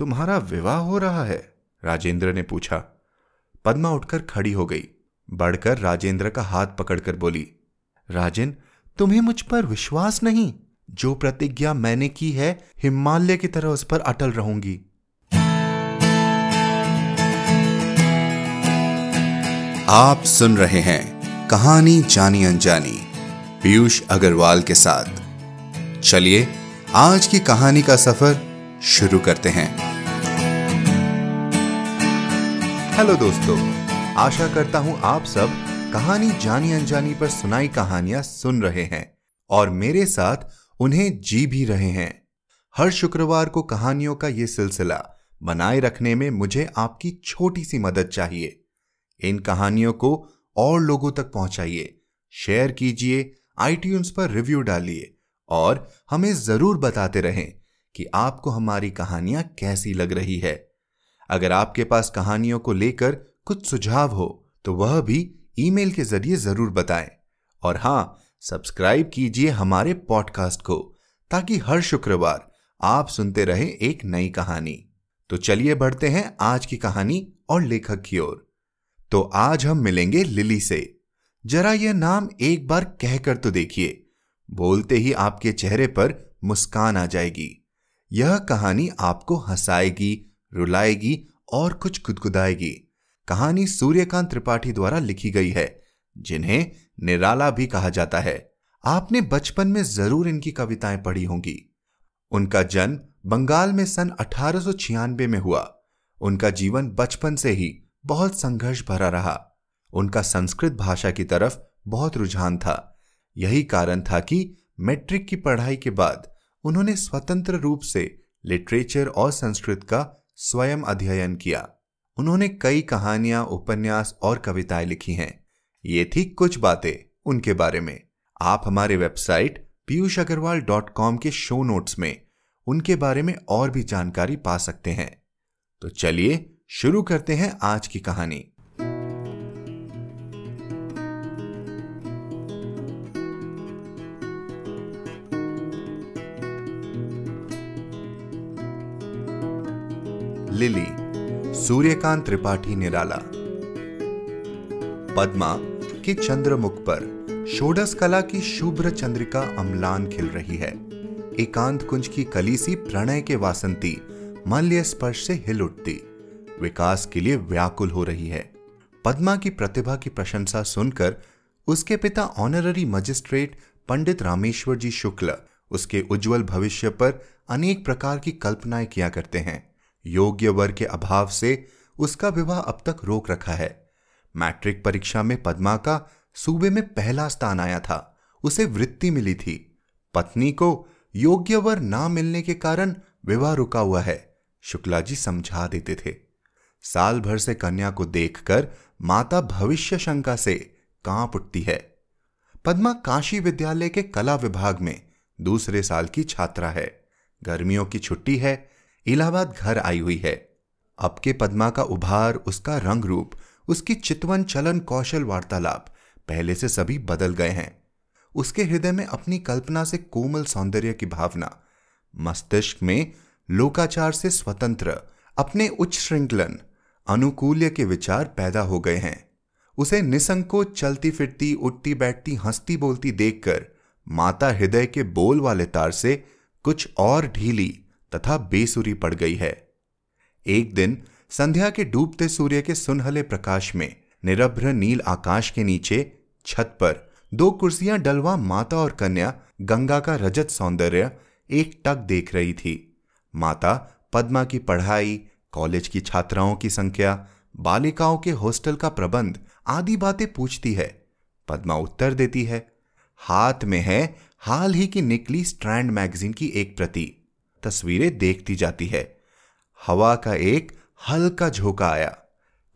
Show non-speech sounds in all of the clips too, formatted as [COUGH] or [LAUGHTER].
तुम्हारा विवाह हो रहा है? राजेंद्र ने पूछा। पद्मा उठकर खड़ी हो गई। बढ़कर राजेंद्र का हाथ पकड़कर बोली, राजन, तुम्हें मुझ पर विश्वास नहीं? जो प्रतिज्ञा मैंने की है, हिमालय की तरह उस पर अटल रहूँगी। आप सुन रहे हैं कहानी जानी अनजानी, पीयूष अग्रवाल के साथ। चलिए, आज की कहानी का सफ़र शुरू करते हैं। हेलो दोस्तों, आशा करता हूँ आप सब कहानी जानी अनजानी पर सुनाई कहानियाँ सुन रहे हैं और मेरे साथ उन्हें जी भी रहे हैं। हर शुक्रवार को कहानियों का यह सिलसिला बनाए रखने में मुझे आपकी छोटी सी मदद चाहिए। इन कहानियों को और लोगों तक पहुंचाइए। शेयर कीजिए आईट्यून्स पर रिव्यू डालिए और हमें ज़रूर बताते रहें कि आपको हमारी कहानियाँ कैसी लग रही है। अगर आपके पास कहानियों को लेकर कुछ सुझाव हो तो वह भी ईमेल के ज़रिए ज़रूर बताएँ। और हाँ, सब्सक्राइब कीजिए हमारे पॉडकास्ट को, ताकि हर शुक्रवार आप सुनते रहे एक नई कहानी। तो चलिए बढ़ते हैं आज की कहानी और लेखक की ओर। तो आज हम मिलेंगे लिली से। जरा यह नाम एक बार कहकर तो देखिए। बोलते ही आपके चेहरे पर मुस्कान आ जाएगी। यह कहानी आपको हंसाएगी रुलाएगी और कुछ गुदगुदाएगी। कहानी सूर्यकांत त्रिपाठी द्वारा लिखी गई है, जिन्हें निराला भी कहा जाता है। आपने बचपन में ज़रूर इनकी कविताएँ पढ़ी होंगी। उनका जन्म बंगाल में सन अठारह में हुआ। उनका जीवन बचपन से ही बहुत संघर्ष भरा रहा। उनका संस्कृत भाषा की तरफ़ बहुत रुझान था। यही कारण था कि मैट्रिक की पढ़ाई के बाद उन्होंने स्वतंत्र रूप से लिटरेचर और संस्कृत का स्वयं अध्ययन किया। उन्होंने कई कहानियाँ, उपन्यास और कविताएँ लिखी हैं। ये थी कुछ बातें उनके बारे में। आप हमारे website Piyush Agrawal dot com के शो नोट्स में उनके बारे में और भी जानकारी पा सकते हैं। तो चलिए शुरू करते हैं आज की कहानी। लिली, सूर्यकांत त्रिपाठी निराला। पद्मा के चंद्रमुख पर षोडश कला की शुभ्र चंद्रिका अम्लान खिल रही है। एकांत कुंज की कली सी प्रणय के वासंती मल्य स्पर्श से हिल उठती। विकास के लिए व्याकुल हो रही है। पद्मा की प्रतिभा की प्रशंसा सुनकर उसके पिता ऑनररी मजिस्ट्रेट पंडित रामेश्वर जी शुक्ल उसके उज्जवल भविष्य पर अनेक प्रकार की कल्पनाएँ किया करते हैं। योग्य वर के अभाव से उसका विवाह अब तक रोक रखा है। मैट्रिक परीक्षा में पद्मा का सूबे में पहला स्थान आया था। उसे वृत्ति मिली थी। पत्नी को योग्य वर ना मिलने के कारण विवाह रुका हुआ है, शुक्ला जी समझा देते थे। साल भर से कन्या को देखकर माता भविष्य शंका से काँप उठती है। पद्मा काशी विद्यालय के कला विभाग में दूसरे साल की छात्रा है। गर्मियों की छुट्टी है इलाहाबाद घर आई हुई है। अब के पद्मा का उभार, उसका रंग रूप उसकी चितवन चलन कौशल वार्तालाप पहले से सभी बदल गए हैं। उसके हृदय में अपनी कल्पना से कोमल सौंदर्य की भावना, मस्तिष्क में लोकाचार से स्वतंत्र, अपने उच्च श्रृंखलन, अनुकूल्य के विचार पैदा हो गए हैं। उसे निसंकोच चलती फिरती उठती बैठती हंसती बोलती देखकर माता हृदय के बोल वाले तार से कुछ और ढीली तथा बेसुरी पड़ गई है। एक दिन संध्या के डूबते सूर्य के सुनहले प्रकाश में निरभ्र नील आकाश के नीचे छत पर दो कुर्सियाँ डलवा माता और कन्या गंगा का रजत सौंदर्य एक टक देख रही थी। माता पद्मा की पढ़ाई, कॉलेज की छात्राओं की संख्या, बालिकाओं के हॉस्टल का प्रबंध आदि बातें पूछती है। पद्मा उत्तर देती है, हाथ में है, हाल ही की निकली स्ट्रैंड मैगजीन की एक प्रति। तस्वीरें देखती जाती है। हवा का एक हल्का झोंका आया।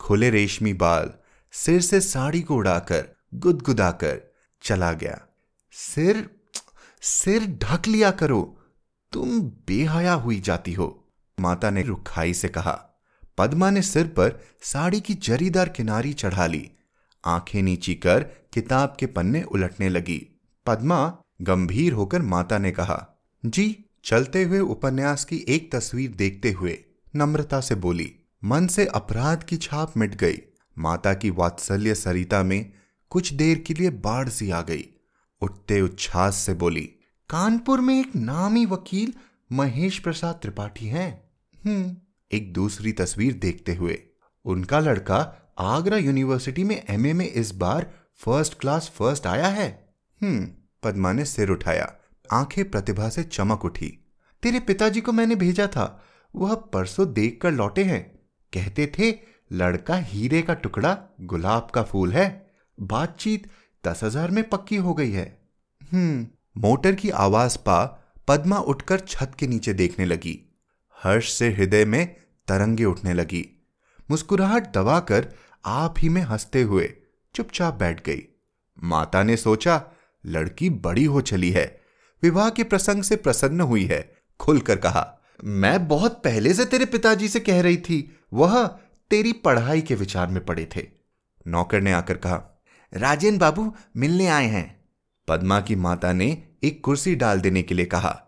खुले रेशमी बाल सिर से साड़ी को उड़ाकर, गुदगुदाकर चला गया। सिर सिर ढक लिया करो, तुम बेहया हुई जाती हो। माता ने रुखाई से कहा। पद्मा ने सिर पर साड़ी की जरीदार किनारी चढ़ा ली। आँखें नीची कर किताब के पन्ने उलटने लगी। पद्मा गंभीर होकर माता ने कहा, जी चलते हुए उपन्यास की एक तस्वीर देखते हुए नम्रता से बोली, मन से अपराध की छाप मिट गई। माता की वात्सल्य सरिता में कुछ देर के लिए बाढ़ सी आ गई। उठते उच्छ्वास से बोली, कानपुर में एक नामी वकील महेश प्रसाद त्रिपाठी हैं। हम्म एक दूसरी तस्वीर देखते हुए। उनका लड़का आगरा यूनिवर्सिटी में एमए में इस बार फ़र्स्ट क्लास फ़र्स्ट आया है। हम्म पद्मा ने सिर उठाया। आँखें प्रतिभा से चमक उठी। तेरे पिताजी को मैंने भेजा था। वह परसों देख कर लौटे हैं। कहते थे, लड़का हीरे का टुकड़ा गुलाब का फूल है। बातचीत दस हज़ार में पक्की हो गई है। हम्म। मोटर की आवाज़ पा पद्मा उठकर छत के नीचे देखने लगी। हर्ष से हृदय में तरंगे उठने लगी। मुस्कुराहट दबाकर आप ही में हँसते हुए चुपचाप बैठ गई। माता ने सोचा, लड़की बड़ी हो चली है। विवाह के प्रसंग से प्रसन्न हुई है, खुलकर कहा, मैं बहुत पहले से तेरे पिताजी से कह रही थी, वह तेरी पढ़ाई के विचार में पड़े थे। नौकर ने आकर कहा, राजेन बाबू, मिलने आए हैं। पद्मा की माता ने एक कुर्सी डाल देने के लिए कहा।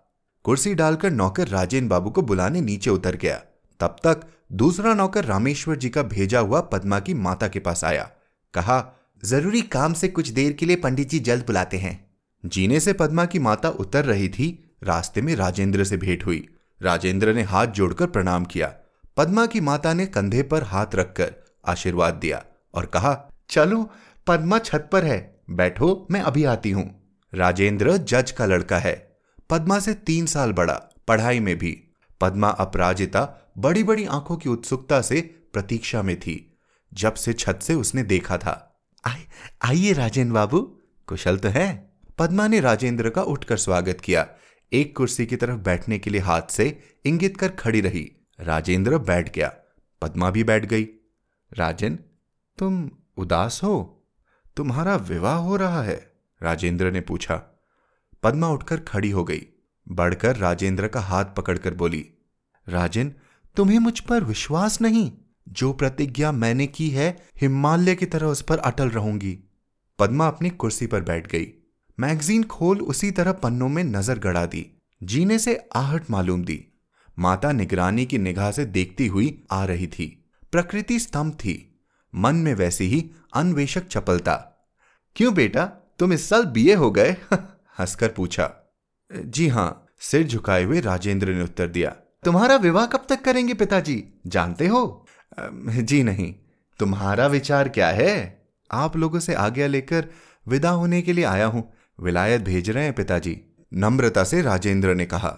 कुर्सी डालकर नौकर राजेन बाबू को बुलाने नीचे उतर गया। तब तक दूसरा नौकर रामेश्वर जी का भेजा हुआ पद्मा की माता के पास आया। कहा, ज़रूरी काम से कुछ देर के लिए पंडित जी जल्द बुलाते हैं। जीने से पद्मा की माता उतर रही थी, रास्ते में राजेंद्र से भेंट हुई। राजेंद्र ने हाथ जोड़कर प्रणाम किया। पद्मा की माता ने कंधे पर हाथ रखकर आशीर्वाद दिया और कहा, चलो, पद्मा छत पर है। बैठो, मैं अभी आती हूँ। राजेंद्र जज का लड़का है। पद्मा से तीन साल बड़ा, पढ़ाई में भी। पद्मा अपराजिता बड़ी बड़ी आँखों की उत्सुकता से प्रतीक्षा में थी, जब से छत से उसने देखा था। आइए राजेंद्र बाबू। कुशल तो है। पद्मा ने राजेंद्र का उठकर स्वागत किया। एक कुर्सी की तरफ़ बैठने के लिए हाथ से इंगित कर खड़ी रही। राजेंद्र बैठ गया। पद्मा भी बैठ गई। राजन, तुम उदास हो? तुम्हारा विवाह हो रहा है? राजेंद्र ने पूछा। पद्मा उठकर खड़ी हो गई। बढ़कर राजेंद्र का हाथ पकड़कर बोली, राजन तुम्हें मुझ पर विश्वास नहीं? जो प्रतिज्ञा मैंने की है, हिमालय की तरह उस पर अटल रहूँगी। पद्मा अपनी कुर्सी पर बैठ गई। मैगजीन खोल उसी तरह पन्नों में नज़र गड़ा दी, जीने से आहट मालूम दी। माता निगरानी की निगाह से देखती हुई आ रही थी। प्रकृति स्तंभ थी, मन में वैसी ही अन्वेषक चपलता। क्यों बेटा, तुम इस साल बीए हो गए? [LAUGHS] हंसकर पूछा। जी हाँ, सिर झुकाए हुए राजेंद्र ने उत्तर दिया। तुम्हारा विवाह कब तक करेंगे पिताजी, जानते हो? जी नहीं, तुम्हारा विचार क्या है? आप लोगों से आज्ञा लेकर विदा होने के लिए आया हूँ। विलायत भेज रहे हैं पिताजी। नम्रता से राजेंद्र ने कहा,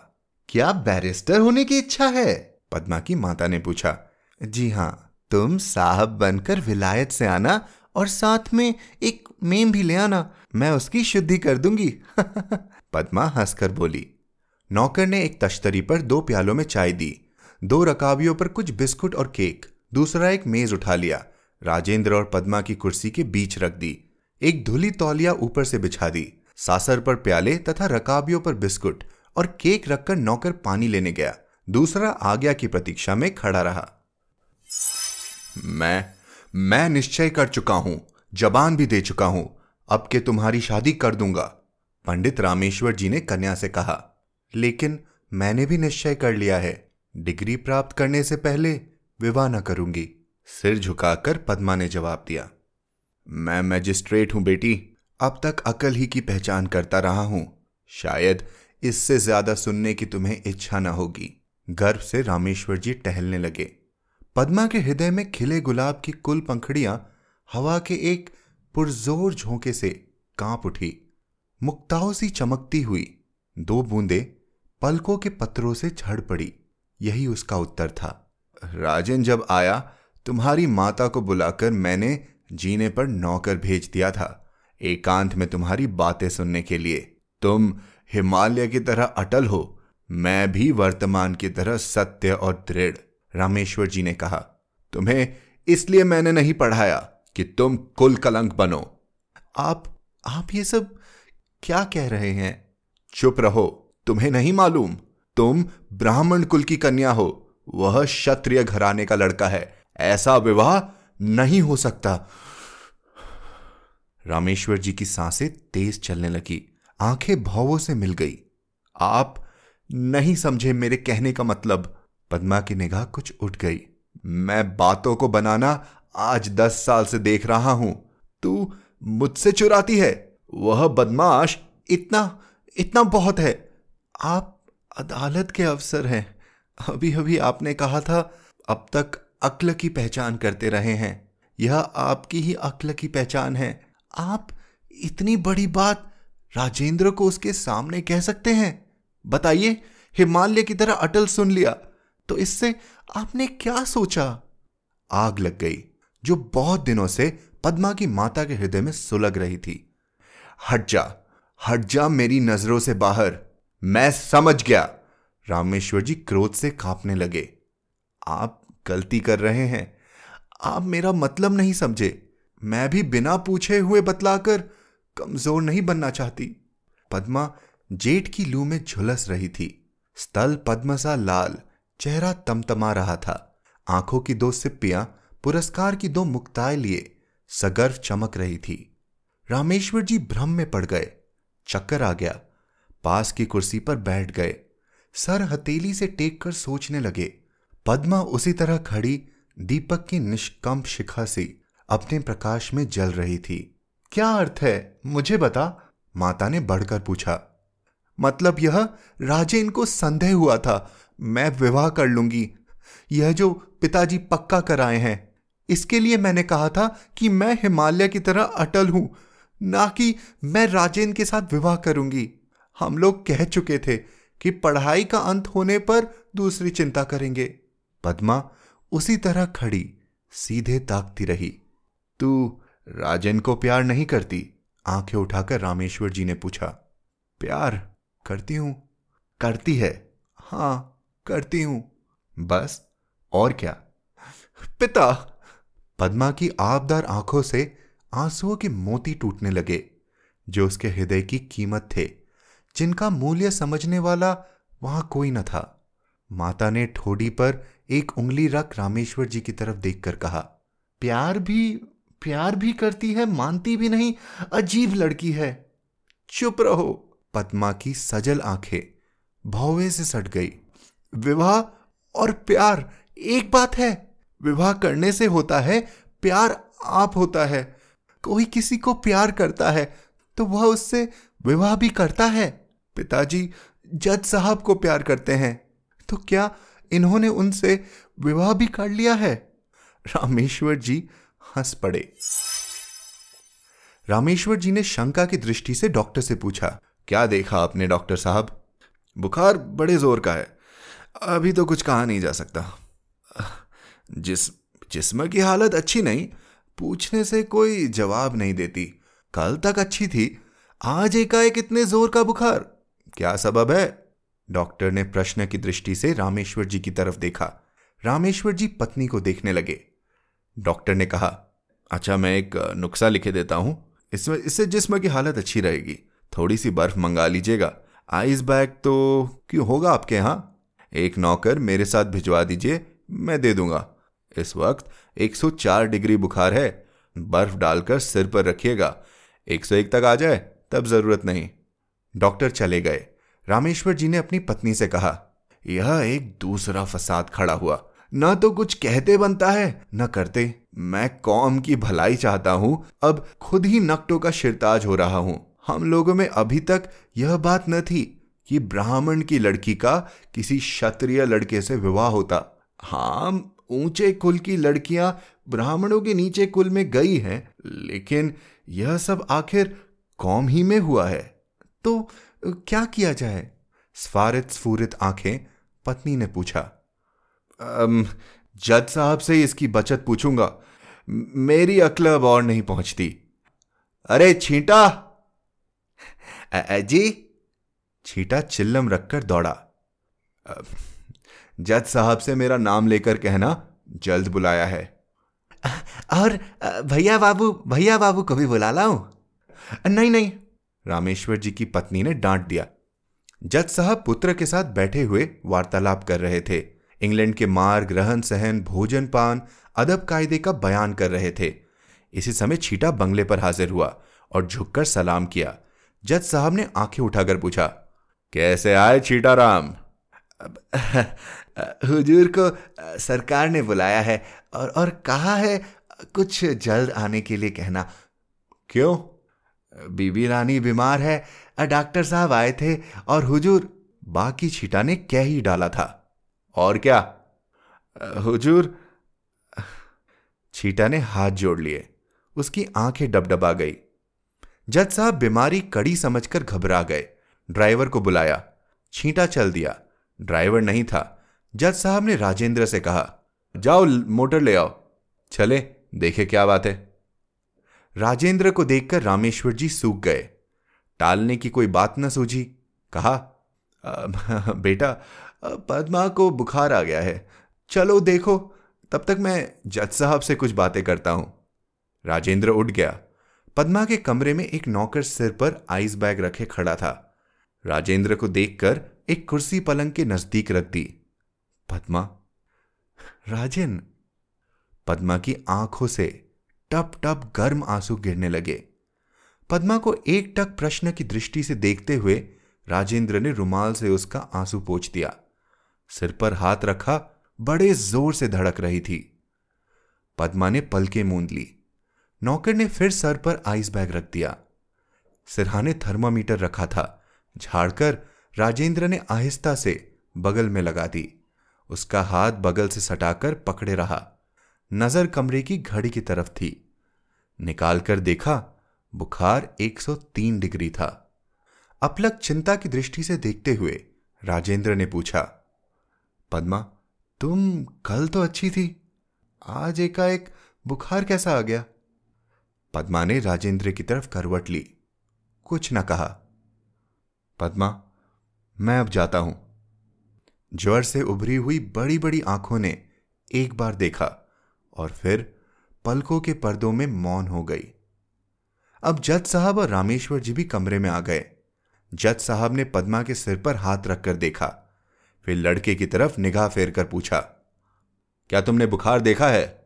क्या बैरिस्टर होने की इच्छा है? पद्मा की माता ने पूछा, जी हाँ तुम साहब बनकर विलायत से आना और साथ में एक मेम भी ले आना, मैं उसकी शुद्धि कर दूँगी। [LAUGHS] पद्मा हंसकर बोली, नौकर ने एक तश्तरी पर दो प्यालों में चाय दी, दो रकाबियों पर कुछ बिस्कुट और केक, दूसरा एक मेज उठा लिया, राजेंद्र और पद्मा की कुर्सी के बीच रख दी, एक धुली तौलिया ऊपर से बिछा दी सासर पर प्याले तथा रकाबियों पर बिस्कुट और केक रखकर नौकर पानी लेने गया। दूसरा आज्ञा की प्रतीक्षा में खड़ा रहा। मैं मैं निश्चय कर चुका हूँ, जबान भी दे चुका हूँ, अब के तुम्हारी शादी कर दूँगा। पंडित रामेश्वर जी ने कन्या से कहा, लेकिन मैंने भी निश्चय कर लिया है, डिग्री प्राप्त करने से पहले विवाह न करूँगी। सिर झुकाकर पद्मा ने जवाब दिया, मैं मैजिस्ट्रेट हूँ बेटी अब तक अकल ही की पहचान करता रहा हूँ। शायद इससे ज़्यादा सुनने की तुम्हें इच्छा न होगी। गर्भ से रामेश्वर जी टहलने लगे। पद्मा के हृदय में खिले गुलाब की कुल पंखड़ियाँ हवा के एक पुरजोर झोंके से काँप उठी। मुक्ताओं सी चमकती हुई दो बूंदे पलकों के पत्रों से झड़ पड़ी। यही उसका उत्तर था। राजन जब आया, तुम्हारी माता को बुलाकर मैंने जीने पर नौकर भेज दिया था। एकांत में तुम्हारी बातें सुनने के लिए। तुम हिमालय की तरह अटल हो। मैं भी वर्तमान की तरह सत्य और दृढ़। रामेश्वर जी ने कहा, तुम्हें इसलिए मैंने नहीं पढ़ाया कि तुम कुल कलंक बनो। आप आप ये सब क्या कह रहे हैं? चुप रहो, तुम्हें नहीं मालूम। तुम ब्राह्मण कुल की कन्या हो। वह क्षत्रिय घराने का लड़का है। ऐसा विवाह नहीं हो सकता। रामेश्वर जी की साँसें तेज चलने लगी। आँखें भावों से मिल गई। आप नहीं समझे मेरे कहने का मतलब। पद्मा की निगाह कुछ उठ गई। मैं बातों को बनाना आज दस साल से देख रहा हूँ। तू मुझसे चुराती है। वह बदमाश इतना इतना बहुत है। आप अदालत के अफसर हैं। अभी अभी आपने कहा था, अब तक अक्ल की पहचान करते रहे हैं। यह आपकी ही अक्ल की पहचान है। आप इतनी बड़ी बात राजेंद्र को उसके सामने कह सकते हैं? बताइए, हिमालय की तरह अटल सुन लिया तो इससे आपने क्या सोचा? आग लग गई, जो बहुत दिनों से पद्मा की माता के हृदय में सुलग रही थी। हट जा हट जा मेरी नज़रों से बाहर। मैं समझ गया। रामेश्वर जी क्रोध से कांपने लगे। आप गलती कर रहे हैं। आप मेरा मतलब नहीं समझे। मैं भी बिना पूछे हुए बतलाकर कमज़ोर नहीं बनना चाहती। पद्मा जेठ की लू में झुलस रही थी। स्तल पद्मसा लाल, चेहरा तमतमा रहा था। आँखों की दो सिप्पियाँ पुरस्कार की दो मुक्ताएँ लिए सगर्व चमक रही थी। रामेश्वर जी भ्रम में पड़ गए। चक्कर आ गया। पास की कुर्सी पर बैठ गए। सर हथेली से टेक कर सोचने लगे। पद्मा उसी तरह खड़ी दीपक की निष्कंप शिखा सी अपने प्रकाश में जल रही थी। क्या अर्थ है? मुझे बता। माता ने बढ़कर पूछा। मतलब यह राजेन को संदेह हुआ था। मैं विवाह कर लूँगी। यह जो पिताजी पक्का कराए हैं। इसके लिए मैंने कहा था कि मैं हिमालय की तरह अटल हूँ। ना कि मैं राजेन के साथ विवाह करूँगी। हम लोग कह चुके थे कि पढ़ाई का अंत होने पर दूसरी चिंता करेंगे। पद्मा उसी तरह खड़ी, सीधे ताकती रही। तू राजन को प्यार नहीं करती? आँखें उठाकर रामेश्वर जी ने पूछा। प्यार? करती हूँ। करती है। हाँ, करती हूँ। बस, और क्या? पिता! पद्मा की आबदार आँखों से आंसुओं के मोती टूटने लगे, जो उसके हृदय की कीमत थे, जिनका मूल्य समझने वाला वहाँ कोई न था। माता ने ठोडी पर एक उंगली रख रामेश्वर जी की तरफ़ देखकर कहा, प्यार भी प्यार भी करती है, मानती भी नहीं, अजीब लड़की है। चुप रहो। पद्मा की सजल आँखें भौवे से सट गई। विवाह और प्यार एक बात है। विवाह करने से होता है, प्यार आप होता है। कोई किसी को प्यार करता है तो वह उससे विवाह भी करता है। पिताजी जज साहब को प्यार करते हैं तो क्या इन्होंने उनसे विवाह भी कर लिया है? रामेश्वर जी हंस पड़े। रामेश्वर जी ने शंका की दृष्टि से डॉक्टर से पूछा, क्या देखा आपने, डॉक्टर साहब? बुखार बड़े ज़ोर का है। अभी तो कुछ कहा नहीं जा सकता। जिस, जिस्म की हालत अच्छी नहीं, पूछने से कोई जवाब नहीं देती। कल तक अच्छी थी, आज एकाएक इतने ज़ोर का बुखार। क्या सबब है? डॉक्टर ने प्रश्न की दृष्टि से रामेश्वर जी की तरफ़ देखा। रामेश्वर जी पत्नी को देखने लगे। डॉक्टर ने कहा अच्छा मैं एक नुस्खा लिखे देता हूँ। इसमें, इससे जिस्म की हालत अच्छी रहेगी। थोड़ी सी बर्फ़ मंगा लीजिएगा। आइस बैग तो क्यों, होगा आपके यहाँ? एक नौकर मेरे साथ भिजवा दीजिए, मैं दे दूँगा। इस वक्त 104 डिग्री बुखार है। बर्फ़ डालकर सिर पर रखिएगा। 101 तक आ जाए, तब ज़रूरत नहीं। डॉक्टर चले गए। रामेश्वर जी ने अपनी पत्नी से कहा, यह एक दूसरा फसाद खड़ा हुआ। न तो कुछ कहते बनता है, न करते। मैं कौम की भलाई चाहता हूँ। अब खुद ही नकटों का शिरताज हो रहा हूँ। हम लोगों में अभी तक यह बात न थी कि ब्राह्मण की लड़की का किसी क्षत्रिय लड़के से विवाह होता। हाँ ऊँचे कुल की लड़कियाँ ब्राह्मणों के नीचे कुल में गई हैं, लेकिन यह सब आखिर कौम ही में हुआ है। तो क्या किया जाए? स्फारित स्फूरित आँखें पत्नी ने पूछा। जज साहब से इसकी बचत पूछूँगा। मेरी अक्ल अब और नहीं पहुँचती। अरे छींटा! जी? छीटा चिल्लम रखकर दौड़ा। जज साहब से मेरा नाम लेकर कहना जल्द बुलाया है। और भैया बाबू भैया बाबू को भी बुला लाऊं? नहीं नहीं। रामेश्वर जी की पत्नी ने डांट दिया। जज साहब पुत्र के साथ बैठे हुए वार्तालाप कर रहे थे। इंग्लैंड के मार्ग, रहन सहन, भोजन पान, अदब कायदे का बयान कर रहे थे। इसी समय छीटा बंगले पर हाजिर हुआ और झुककर सलाम किया। जज साहब ने आँखें उठाकर पूछा, कैसे आए छीटा राम [LAUGHS] हुजूर को सरकार ने बुलाया है और और कहा है, कुछ जल्द आने के लिए कहना। क्यों? बीबी रानी बीमार है डॉक्टर साहब आए थे और हुजूर, बाकी छीटा ने कह ही डाला था? और क्या? हुजूर छीटा ने हाथ जोड़ लिए। उसकी आँखें डबडबा गई। जज साहब बीमारी कड़ी समझकर घबरा गए। ड्राइवर को बुलाया। छींटा चल दिया। ड्राइवर नहीं था। जज साहब ने राजेंद्र से कहा जाओ मोटर ले आओ। चले देखे क्या बात है। राजेंद्र को देखकर रामेश्वर जी सूख गए। टालने की कोई बात न सूझी। कहा आ, [LAUGHS] बेटा पद्मा को बुखार आ गया है। चलो देखो, तब तक मैं जज साहब से कुछ बातें करता हूँ। राजेंद्र उठ गया। पद्मा के कमरे में एक नौकर सिर पर आइस बैग रखे खड़ा था। राजेंद्र को देखकर एक कुर्सी पलंग के नज़दीक रख दी। पद्मा? राजेन? पद्मा की आँखों से टप टप गर्म आँसू गिरने लगे। पद्मा को एक टक प्रश्न की दृष्टि से देखते हुए राजेंद्र ने रुमाल से उसका आँसू पोछ दिया। सिर पर हाथ रखा, बड़े ज़ोर से धड़क रही थी। पद्मा ने पलके मूंद ली। नौकर ने फिर सर पर आइस बैग रख दिया। सिरहाने थर्मामीटर रखा था। झाड़कर राजेंद्र ने आहिस्ता से बगल में लगा दी। उसका हाथ बगल से सटाकर पकड़े रहा। नज़र कमरे की घड़ी की तरफ़ थी। निकालकर देखा, बुखार 103 डिग्री था। अपलक चिंता की दृष्टि से देखते हुए राजेंद्र ने पूछा पद्मा, तुम कल तो अच्छी थी। आज एकाएक बुखार कैसा आ गया? पद्मा ने राजेंद्र की तरफ़ करवट ली। कुछ न कहा। पद्मा, मैं अब जाता हूँ। ज्वर से उभरी हुई बड़ी बड़ी आँखों ने एक बार देखा और फिर पलकों के पर्दों में मौन हो गई। अब जज साहब और रामेश्वर जी भी कमरे में आ गए। जज साहब ने पद्मा के सिर पर हाथ रखकर देखा। फिर लड़के की तरफ़ निगाह फेर कर पूछा क्या तुमने बुखार देखा है?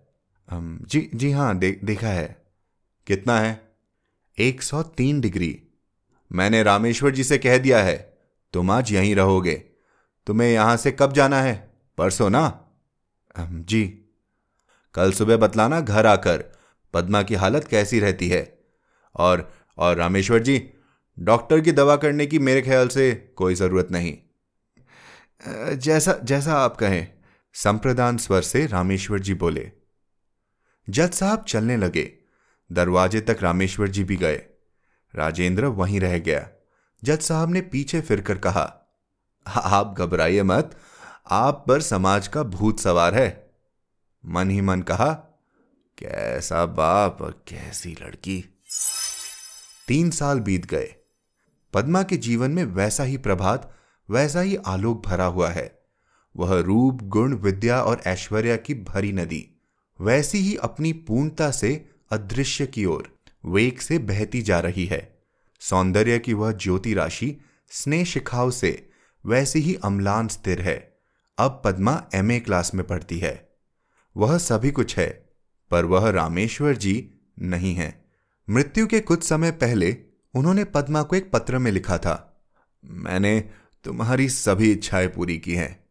जी जी हाँ दे, देखा है। कितना है? 103 डिग्री। मैंने रामेश्वर जी से कह दिया है तुम आज यहीं रहोगे। तुम्हें यहाँ से कब जाना है? परसों ना? जी। कल सुबह बतलाना घर आकर पद्मा की हालत कैसी रहती है। और और रामेश्वर जी डॉक्टर की दवा करने की मेरे ख्याल से कोई ज़रूरत नहीं। जैसा जैसा आप कहें, संप्रदान स्वर से रामेश्वर जी बोले। जज साहब चलने लगे। दरवाजे तक रामेश्वर जी भी गए। राजेंद्र वहीं रह गया। जज साहब ने पीछे फिरकर कहा, आप घबराइए मत। आप पर समाज का भूत सवार है। मन ही मन कहा, कैसा बाप कैसी लड़की। तीन साल बीत गए। पद्मा के जीवन में वैसा ही प्रभात वैसा ही आलोक भरा हुआ है। वह रूप, गुण, विद्या और ऐश्वर्या की भरी नदी, वैसी ही अपनी पूर्णता से अदृश्य की ओर, वेग से बहती जा रही है। सौंदर्य की वह ज्योति राशि, स्नेह शिखाओं से, वैसी ही अम्लान स्थिर है। अब पद्मा एमए क्लास में पढ़ती है। वह सभी कुछ है, पर वह रामेश्वर जी नहीं है। मृत्यु के कुछ समय पहले, उन्होंने पद्मा को एक पत्र में लिखा था। मैंने तुम्हारी सभी इच्छाएँ पूरी की हैं,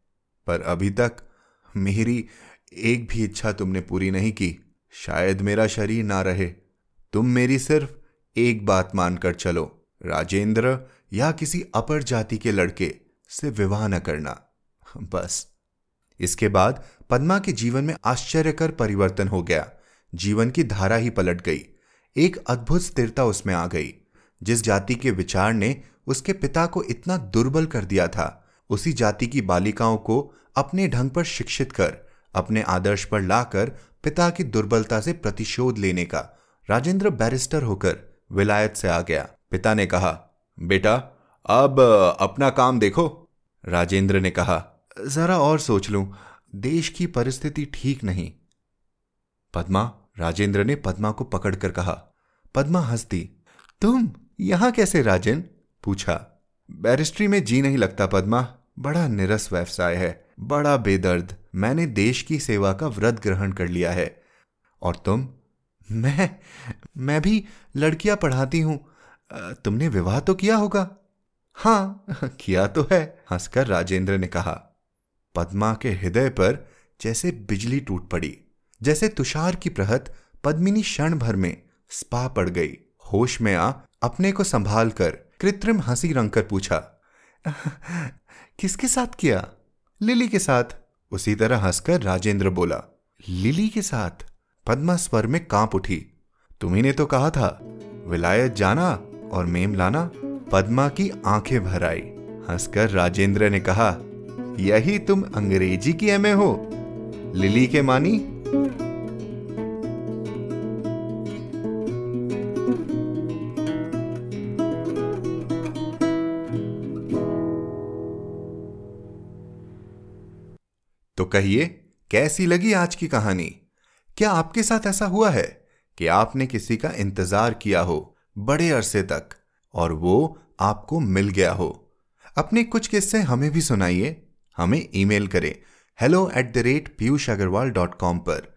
पर अभी तक मेरी एक भी इच्छा तुमने पूरी नहीं की। शायद मेरा शरीर ना रहे। तुम मेरी सिर्फ़ एक बात मानकर चलो, राजेंद्र या किसी अपर जाति के लड़के से विवाह न करना। बस। इसके बाद पद्मा के जीवन में आश्चर्यकर परिवर्तन हो गया। जीवन की धारा ही पलट गई। एक अद्भुत स्थिरता उसमें आ गई, जिस जाति के विचार ने उसके पिता को इतना दुर्बल कर दिया था। उसी जाति की बालिकाओं को अपने ढंग पर शिक्षित कर, अपने आदर्श पर लाकर पिता की दुर्बलता से प्रतिशोध लेने का राजेंद्र बैरिस्टर होकर विलायत से आ गया। पिता ने कहा, बेटा, अब अपना काम देखो। राजेंद्र ने कहा, जरा और सोच लूँ, देश की परिस्थिति ठीक नहीं। पद्मा, राजेंद्र ने पद्मा को पकड़कर कहा, पद्मा हंसती, तुम यहाँ कैसे राजेन? पूछा, बैरिस्ट्री में जी नहीं लगता, पद्मा। बड़ा निरस व्यवसाय है, बड़ा बेदर्द। मैंने देश की सेवा का व्रत ग्रहण कर लिया है। और तुम? मैं मैं भी लड़कियाँ पढ़ाती हूँ। तुमने विवाह तो किया होगा? हाँ किया तो है, हंसकर राजेंद्र ने कहा। पद्मा के हृदय पर जैसे बिजली टूट पड़ी, जैसे तुषार की प्रहत पद्मिनी क्षण भर में स्पा पड़ गई। होश में आ, अपने को संभाल कर कृत्रिम हँसी रंग कर पूछा, किसके साथ किया? लिली के साथ। उसी तरह हंसकर राजेंद्र बोला, लिली के साथ? पद्मा स्वर में काँप उठी तुम्ही ने तो कहा था, विलायत जाना और मेम लाना। पद्मा की आँखें भर आई, हंसकर राजेंद्र ने कहा, यही तुम अंग्रेज़ी की एमए हो, लिली के मानी? तो कहिए, कैसी लगी आज की कहानी? क्या आपके साथ ऐसा हुआ है कि आपने किसी का इंतज़ार किया हो बड़े अरसे तक और वो आपको मिल गया हो? अपने कुछ किस्से हमें भी सुनाइए। हमें ईमेल करें hello at the rate Piyush Agrawal dot com पर।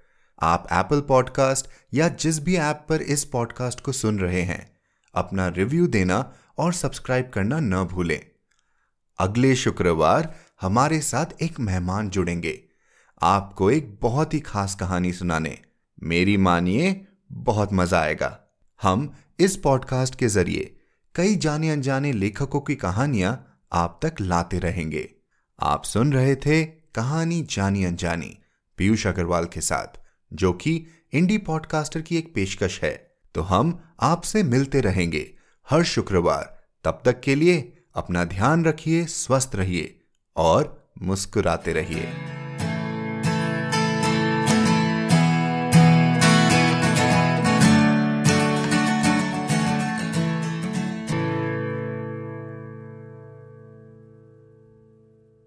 आप एप्पल पॉडकास्ट या जिस भी ऐप पर इस पॉडकास्ट को सुन रहे हैं, अपना रिव्यू देना और सब्सक्राइब करना न भूलें। अगले शुक्रवार हमारे साथ एक मेहमान जुड़ेंगे। आपको एक बहुत ही खास कहानी सुनाने। मेरी मानिए, बहुत मज़ा आएगा। हम इस पॉडकास्ट के ज़रिए कई जाने अनजाने लेखकों की कहानियाँ आप तक लाते रहेंगे। आप सुन रहे थे कहानी जानी अनजानी पीयूष अग्रवाल के साथ, जो कि इंडी पॉडकास्टर की एक पेशकश है। तो हम आपसे मिलते रहेंगे हर शुक्रवार। तब तक के लिए अपना ध्यान रखिए, स्वस्थ रहिए। और मुस्कुराते रहिए।